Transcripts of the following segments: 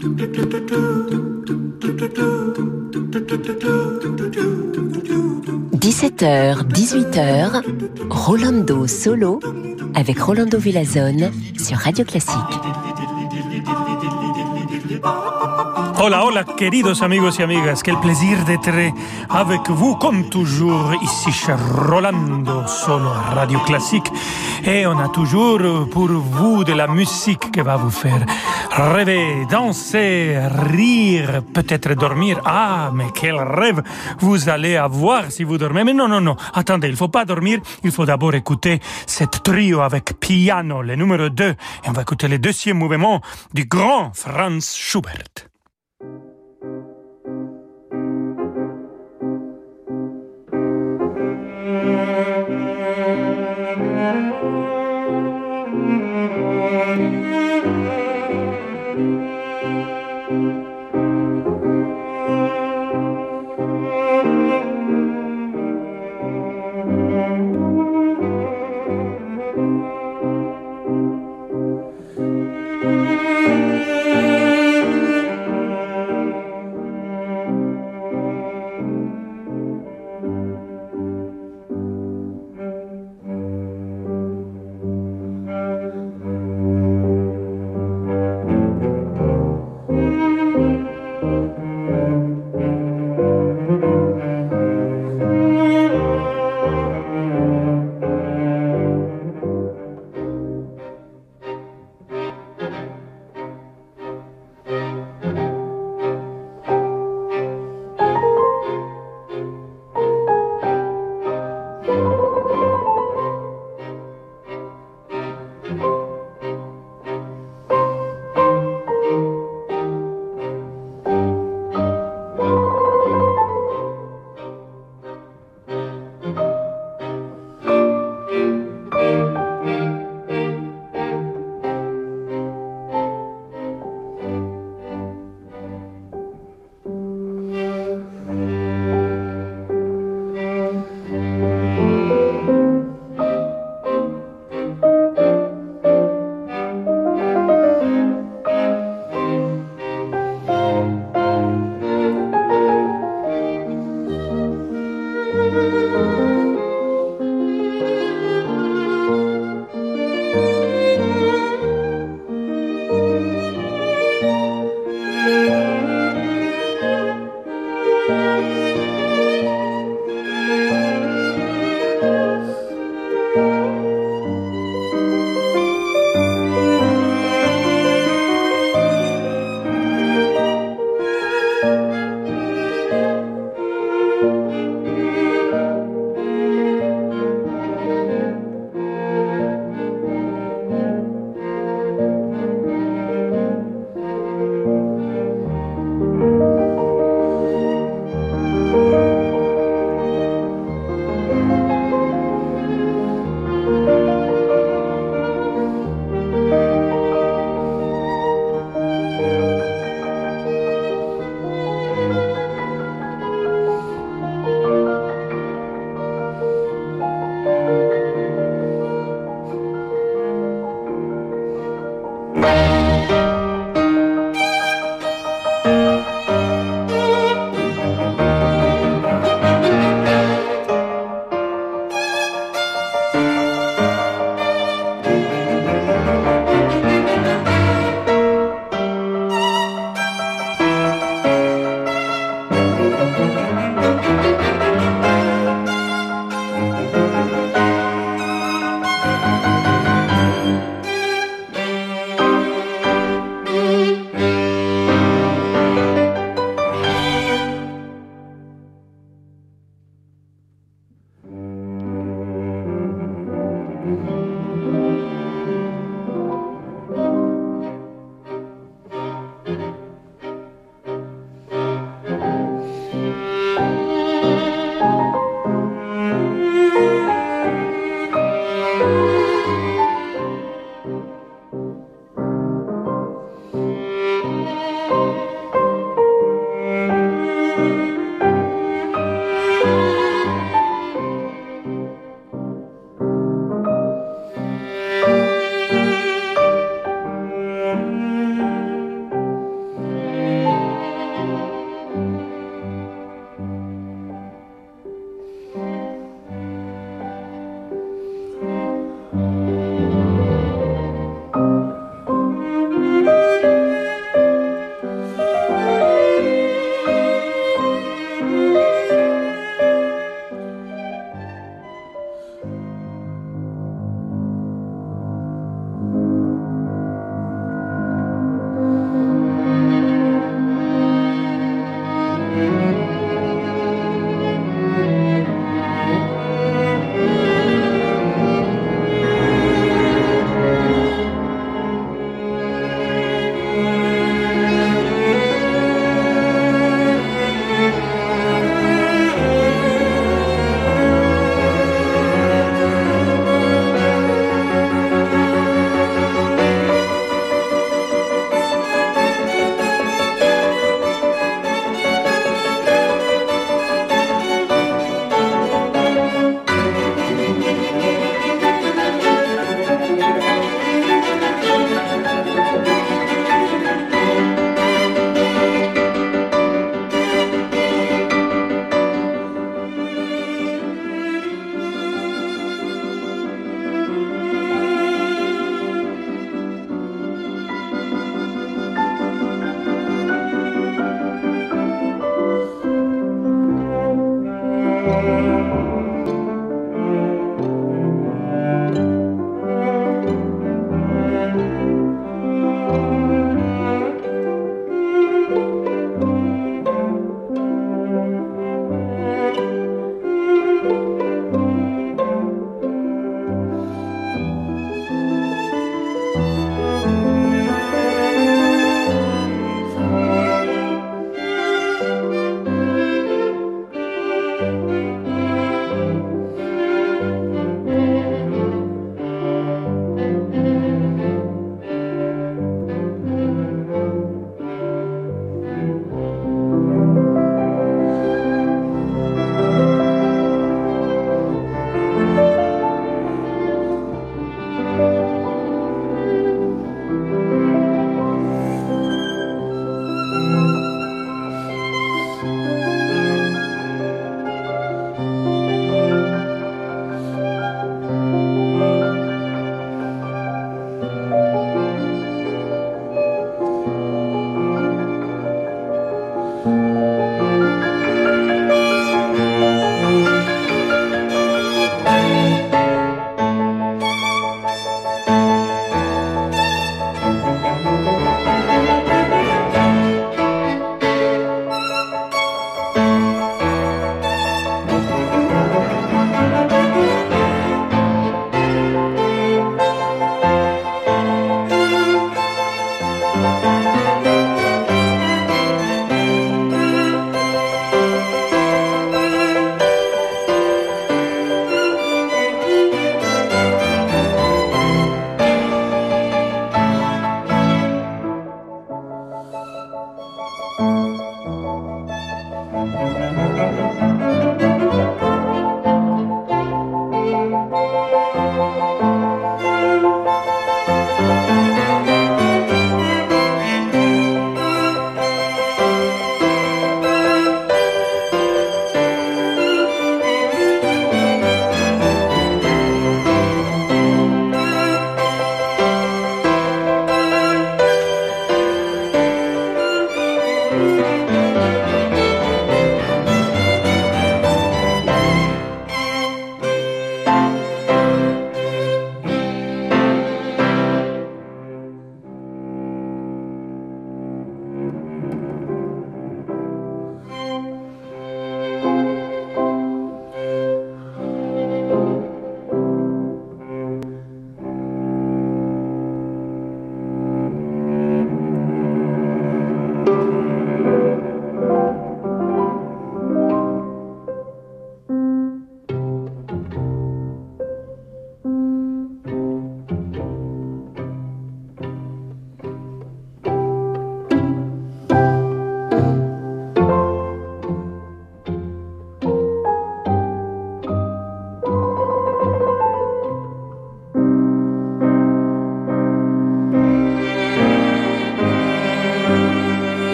17h, 18h, Rolando Solo avec Rolando Villazone sur Radio Classique. Hola, hola, queridos amigos y amigas. Quel plaisir d'être avec vous, comme toujours, ici chez Rolando, solo Radio Classique. Et on a toujours pour vous de la musique qui va vous faire rêver, danser, rire, peut-être dormir. Ah, mais quel rêve vous allez avoir si vous dormez. Mais non, non, non. Attendez, il faut pas dormir. Il faut d'abord écouter cette trio avec piano, le numéro 2. Et on va écouter le deuxième mouvement du grand Franz Schubert.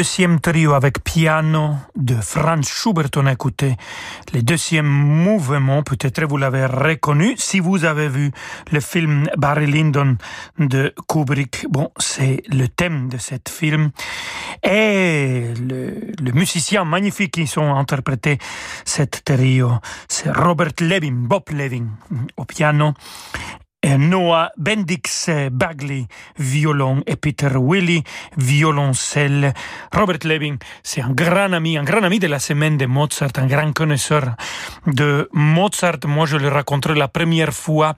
Deuxième trio avec piano de Franz Schubert, on a écouté le deuxième mouvement, peut-être vous l'avez reconnu si vous avez vu le film Barry Lyndon de Kubrick. Bon, c'est le thème de ce film. Et le, musicien magnifique qui ont interprété cette trio, c'est Robert Levin, Bob Levin au piano Noah Bendix Bagley, violon, et Peter Willy, violoncelle. Robert Levin, c'est un grand ami, un grand ami de la semaine de Mozart, un grand connaisseur de Mozart. Moi, je le rencontré la première fois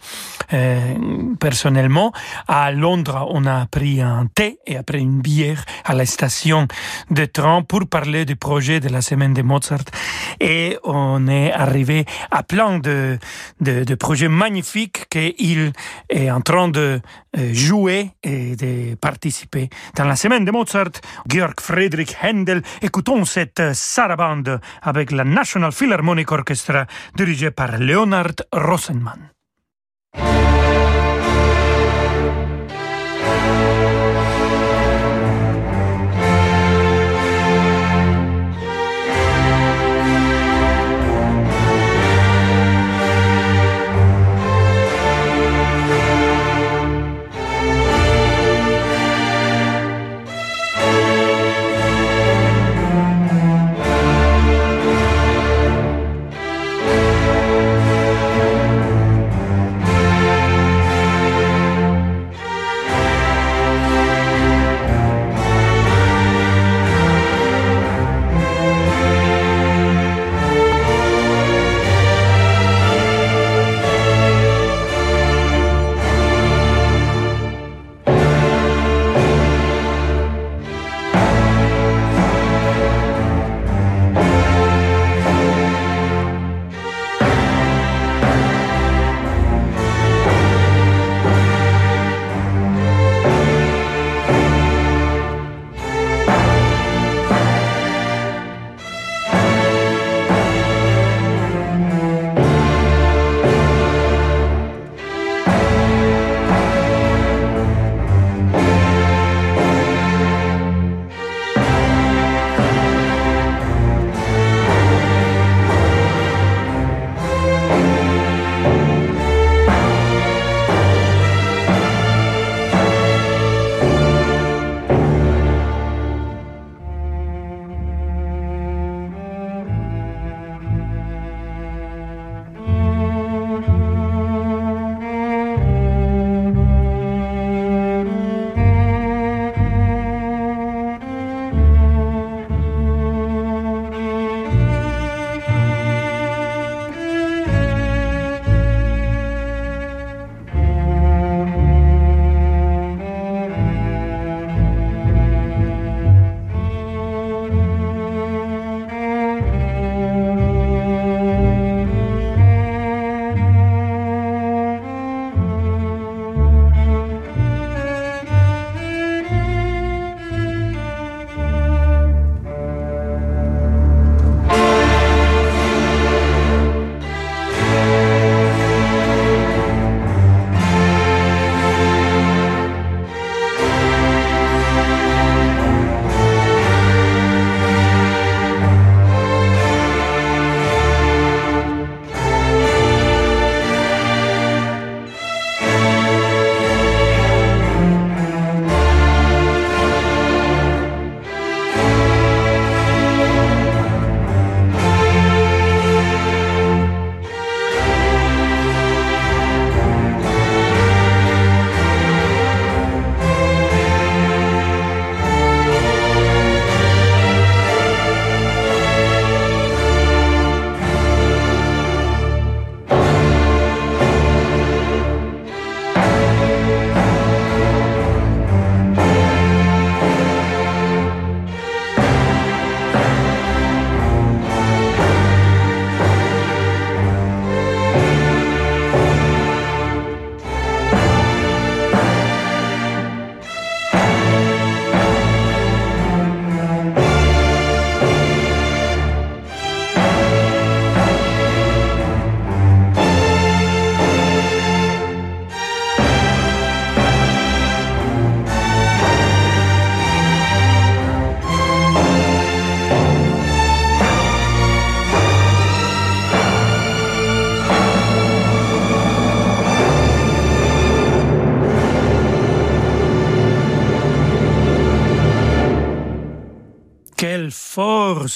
euh, personnellement à Londres. On a pris un thé et après une bière à la station de train pour parler du projet de la semaine de Mozart. Et on est arrivé à plein de, de, de projets magnifiques qu'il est en train de euh, jouer et de participer dans la semaine de Mozart. Georg Friedrich Händel, écoutons cette sarabande avec la National Philharmonic Orchestra dirigée par Leonard Rosenman.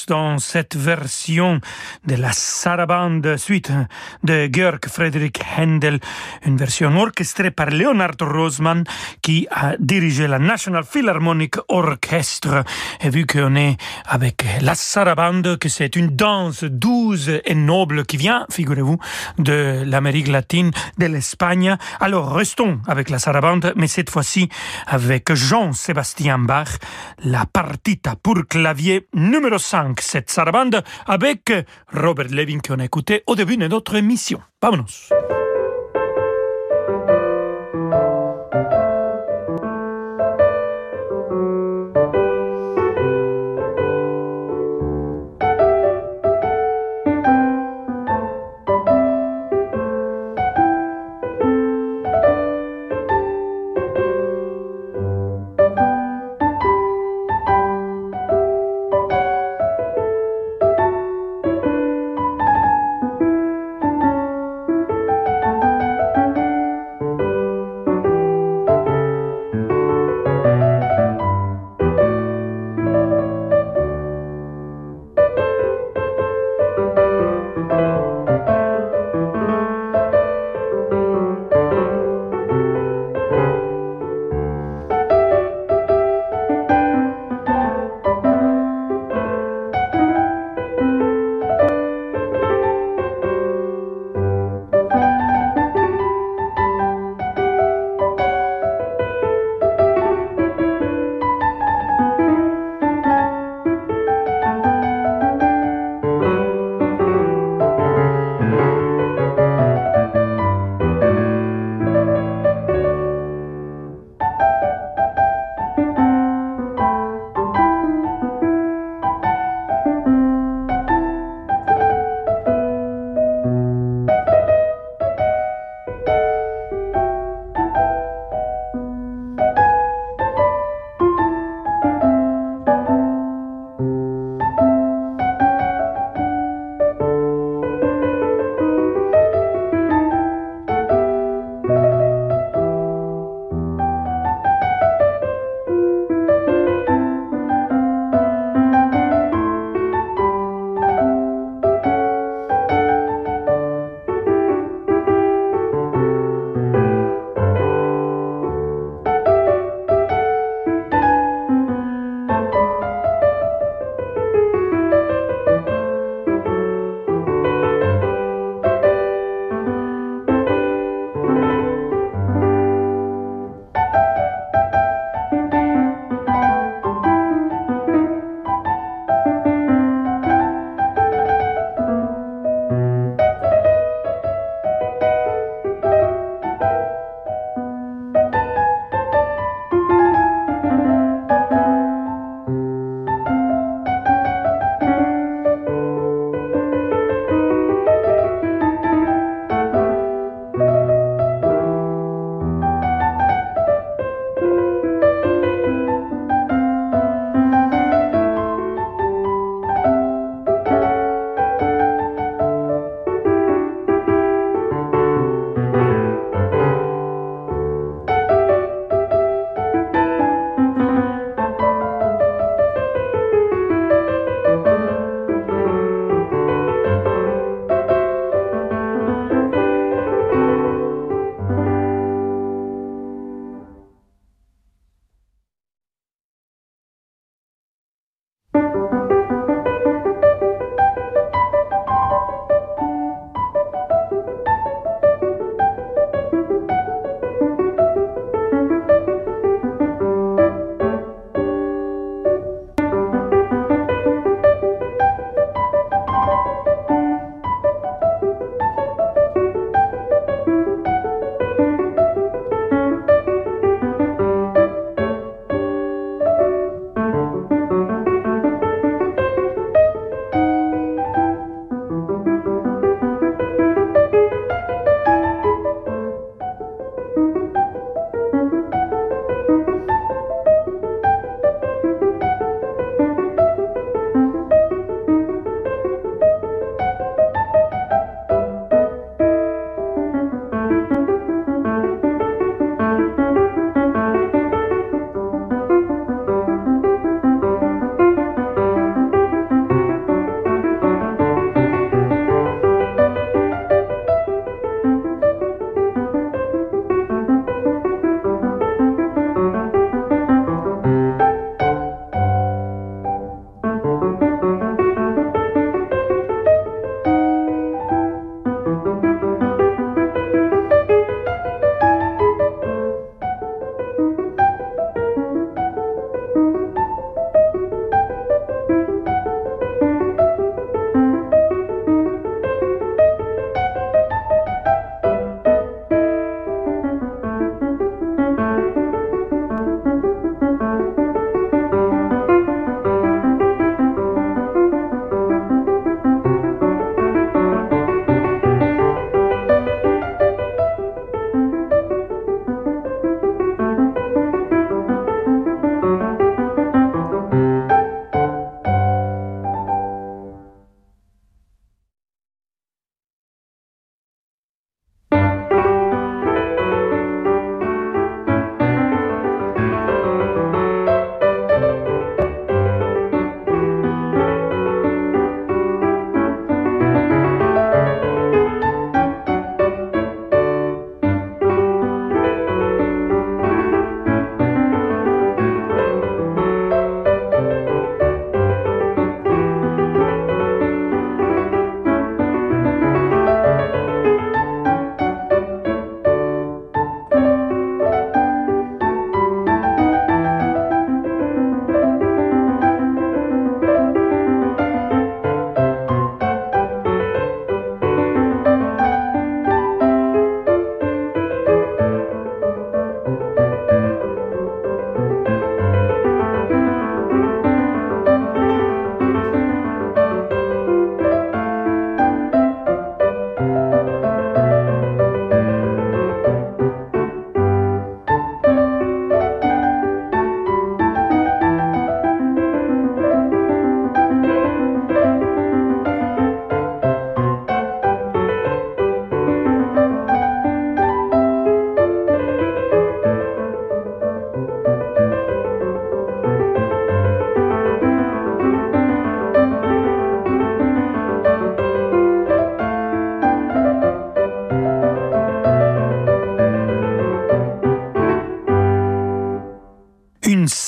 Dans cette version de la sarabande suite de Georg Friedrich Händel, une version orchestrée par Leonard Rosman qui a dirigé la National Philharmonic Orchestra. Et vu qu'on est avec la sarabande, que c'est une danse douce et noble qui vient, figurez-vous, de l'Amérique latine, de l'Espagne, alors restons avec la sarabande, mais cette fois-ci avec Jean-Sébastien Bach, la partita pour clavier numéro 5, cette sarabande avec Robert Levin qu'on a écouté au début de notre émission. Vámonos.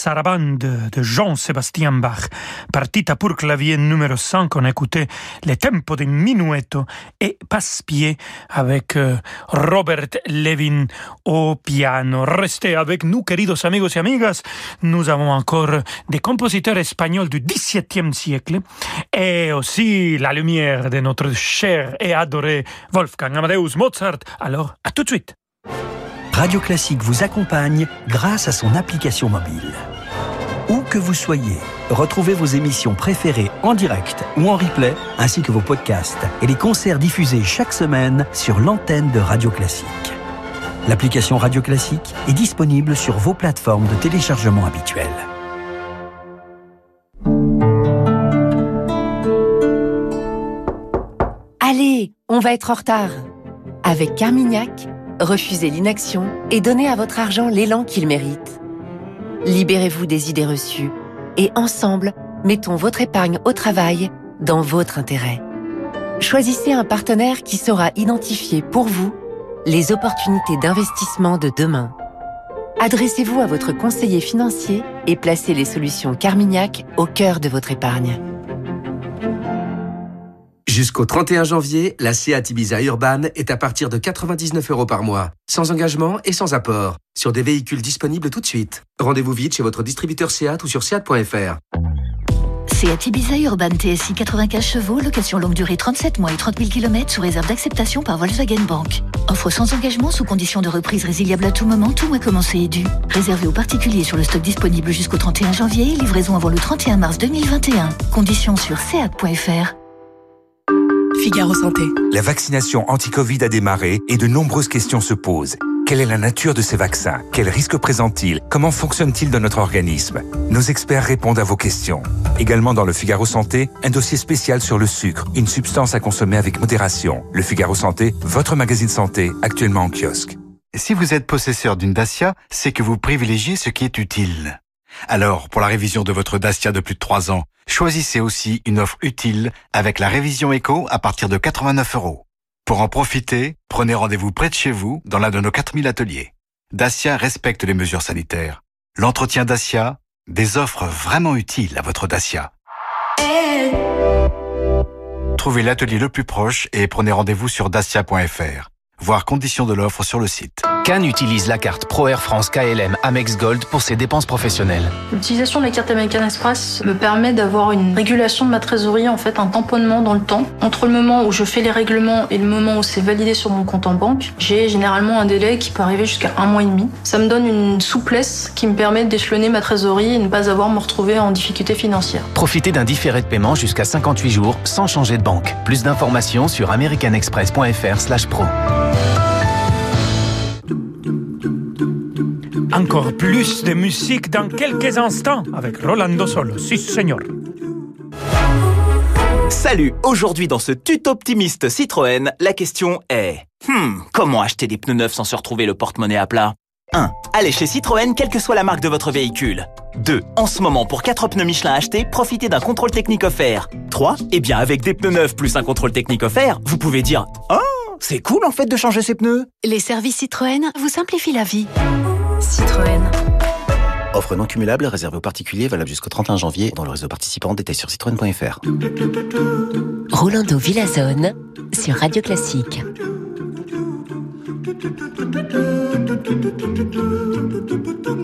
Sarabande de Jean-Sébastien Bach. Partita pour clavier numéro 5, on écoutait les tempos de Minuetto et Passe-Pied avec euh, Robert Levin au piano. Restez avec nous, queridos amigos et amigas. Nous avons encore des compositeurs espagnols du XVIIe siècle et aussi la lumière de notre cher et adoré Wolfgang Amadeus Mozart. Alors, à tout de suite. Radio Classique vous accompagne grâce à son application mobile. Où que vous soyez, retrouvez vos émissions préférées en direct ou en replay, ainsi que vos podcasts et les concerts diffusés chaque semaine sur l'antenne de Radio Classique. L'application Radio Classique est disponible sur vos plateformes de téléchargement habituelles. Allez, on va être en retard. Avec Carmignac, refusez l'inaction et donnez à votre argent l'élan qu'il mérite. Libérez-vous des idées reçues et ensemble, mettons votre épargne au travail dans votre intérêt. Choisissez un partenaire qui saura identifier pour vous les opportunités d'investissement de demain. Adressez-vous à votre conseiller financier et placez les solutions Carmignac au cœur de votre épargne. Jusqu'au 31 janvier, la Seat Ibiza Urban est à partir de 99 euros par mois, sans engagement et sans apport, sur des véhicules disponibles tout de suite. Rendez-vous vite chez votre distributeur Seat ou sur seat.fr. Seat Ibiza Urban TSI 95 chevaux, location longue durée 37 mois et 30 000 km sous réserve d'acceptation par Volkswagen Bank. Offre sans engagement sous condition de reprise résiliable à tout moment, tout mois commencé et dû. Réservé aux particuliers sur le stock disponible jusqu'au 31 janvier livraison avant le 31 mars 2021. Conditions sur seat.fr. Figaro Santé. La vaccination anti-Covid a démarré et de nombreuses questions se posent. Quelle est la nature de ces vaccins? Quels risques présentent-ils Comment fonctionnent-ils dans notre organisme? Nos experts répondent à vos questions. Également dans le Figaro Santé, un dossier spécial sur le sucre, une substance à consommer avec modération. Le Figaro Santé, votre magazine santé, actuellement en kiosque. Si vous êtes possesseur d'une Dacia, c'est que vous privilégiez ce qui est utile. Alors, pour la révision de votre Dacia de plus de 3 ans, choisissez aussi une offre utile avec la révision éco à partir de 89 euros. Pour en profiter, prenez rendez-vous près de chez vous dans l'un de nos 4000 ateliers. Dacia respecte les mesures sanitaires. L'entretien Dacia, des offres vraiment utiles à votre Dacia. Trouvez l'atelier le plus proche et prenez rendez-vous sur dacia.fr. Voir conditions de l'offre sur le site. Cannes utilise la carte Pro Air France KLM Amex Gold pour ses dépenses professionnelles. L'utilisation de la carte American Express me permet d'avoir une régulation de ma trésorerie, en fait un tamponnement dans le temps. Entre le moment où je fais les règlements et le moment où c'est validé sur mon compte en banque, j'ai généralement un délai qui peut arriver jusqu'à un mois et demi. Ça me donne une souplesse qui me permet d'échelonner ma trésorerie et ne pas avoir à me retrouver en difficulté financière. Profitez d'un différé de paiement jusqu'à 58 jours sans changer de banque. Plus d'informations sur americanexpress.fr/pro. Encore plus de musique dans quelques instants avec Rolando Solo. Si, señor. Salut, aujourd'hui dans ce tuto optimiste Citroën, la question est Hmm, comment acheter des pneus neufs sans se retrouver le porte-monnaie à plat? 1. Allez chez Citroën, quelle que soit la marque de votre véhicule. 2. En ce moment, pour 4 pneus Michelin achetés, profitez d'un contrôle technique offert. 3. Eh bien, avec des pneus neufs plus un contrôle technique offert, vous pouvez dire Oh, c'est cool en fait de changer ses pneus. Les services Citroën vous simplifient la vie. Citroën. Offre non cumulable réservée aux particuliers valable jusqu'au 31 janvier dans le réseau participant. Détail sur citroën.fr. Rolando Villazone sur Radio Classique.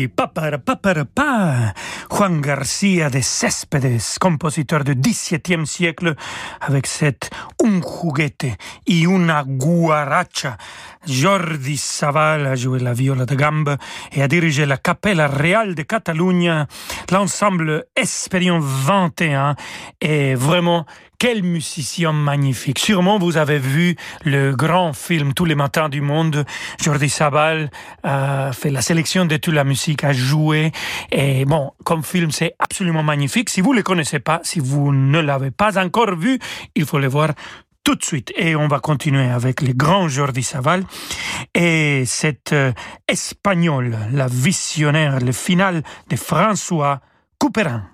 Ay, papara, papara, pa. Juan García de Céspedes, compositeur du XVIIe siècle, avec cette Un juguete y una guaracha. Jordi Saval a joué la viola de gambe et a dirigé la Capella Real de Catalunya. L'ensemble Espérion 21 est vraiment quel musicien magnifique. Sûrement vous avez vu le grand film Tous les matins du monde. Jordi Sabal a fait la sélection de toute la musique, a joué. Et bon, comme film, c'est absolument magnifique. Si vous ne le connaissez pas, si vous ne l'avez pas encore vu, il faut le voir tout de suite. Et on va continuer avec le grand Jordi Saval et cet euh, espagnol, la visionnaire, le final de François Couperin.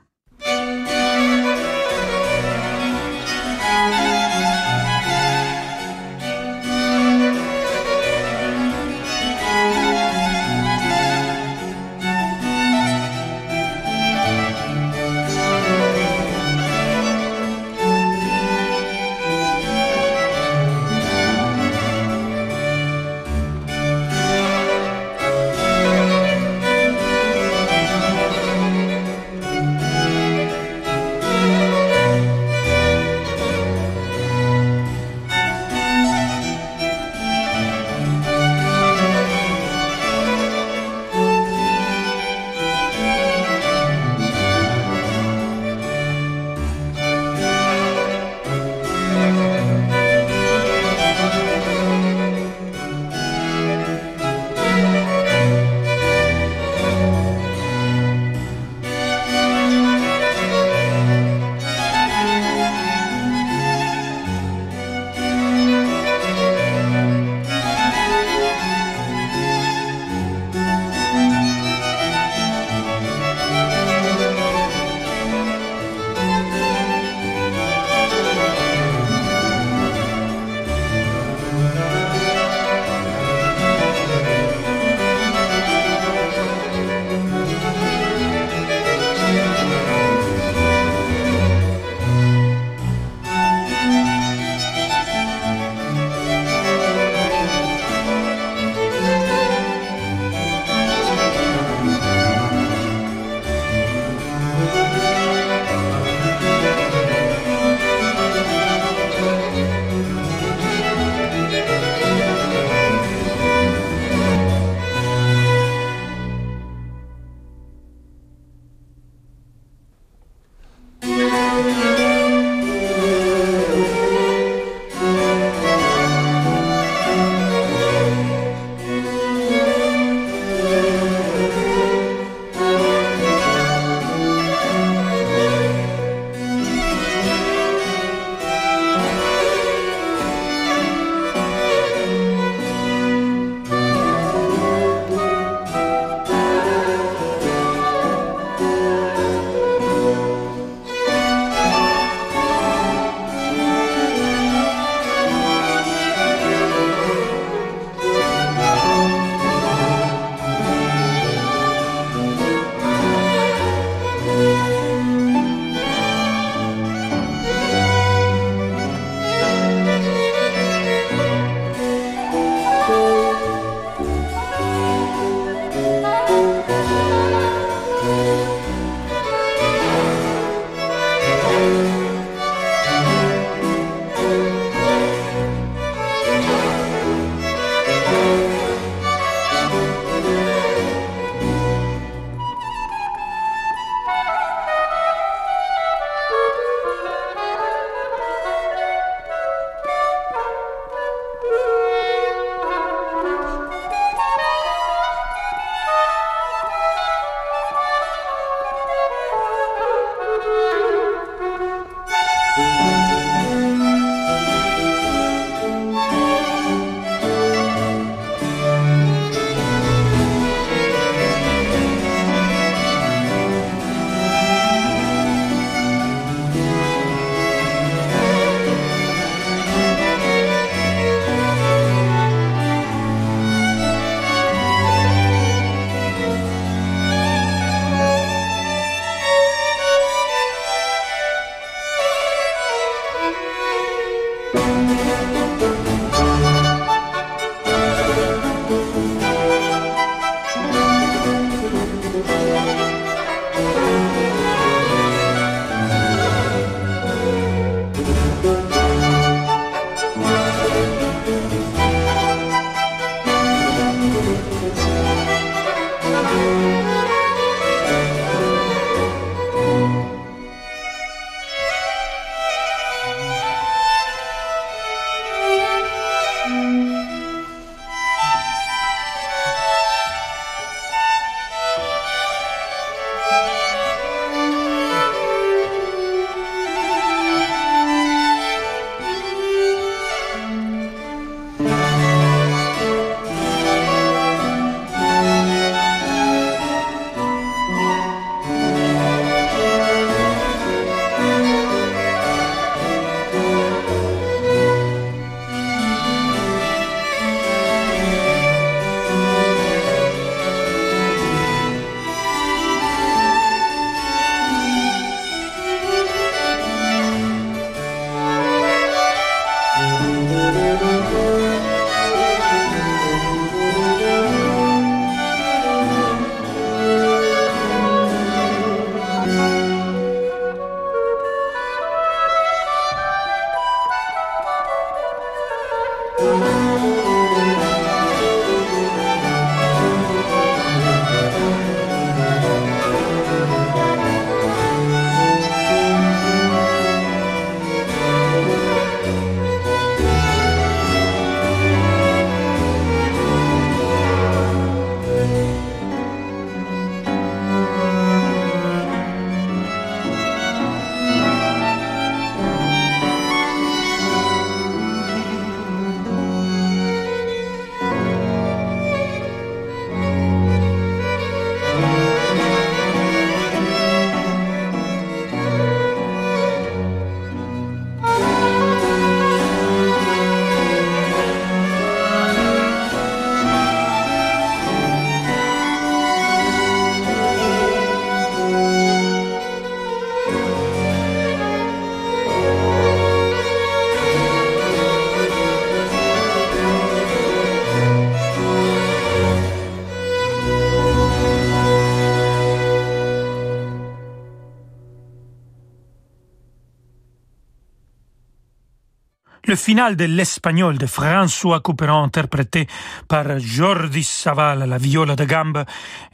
Le final de l'Espagnol de François Couperin interprété par Jordi Saval à la viola de gambe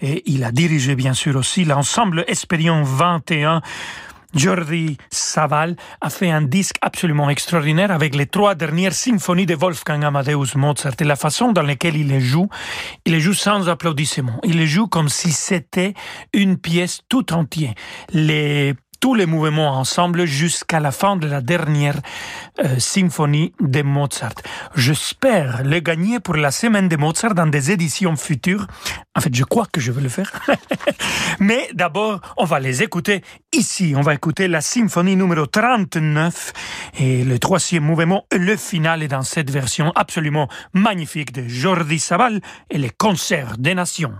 et il a dirigé bien sûr aussi l'ensemble Espérion 21 Jordi Saval a fait un disque absolument extraordinaire avec les trois dernières symphonies de Wolfgang Amadeus Mozart et la façon dans laquelle il les joue. Il les joue sans applaudissements. Il les joue comme si c'était une pièce tout entière. Les tous les mouvements ensemble jusqu'à la fin de la dernière euh, symphonie de Mozart. J'espère le gagner pour la semaine de Mozart dans des éditions futures. En fait, je crois que je vais le faire. Mais d'abord, on va les écouter ici. On va écouter la symphonie numéro 39 et le troisième mouvement, le final est dans cette version absolument magnifique de Jordi Saval et les concerts des nations.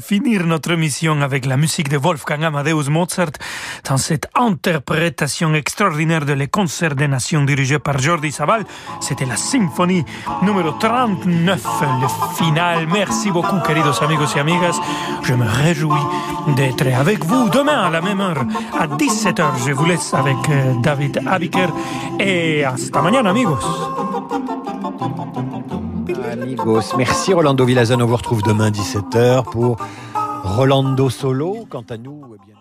Finir notre émission avec la musique de Wolfgang Amadeus Mozart dans cette interprétation extraordinaire de Les Concerts des Nations dirigés par Jordi Savall. C'était la symphonie numéro 39, le final. Merci beaucoup, queridos amigos et amigas. Je me réjouis d'être avec vous demain à la même heure, à 17h. Je vous laisse avec euh, David Abiker et hasta mañana, amigos. Amigos. Merci Rolando Villazano. On vous retrouve demain 17h pour Rolando Solo. Quant à nous, eh.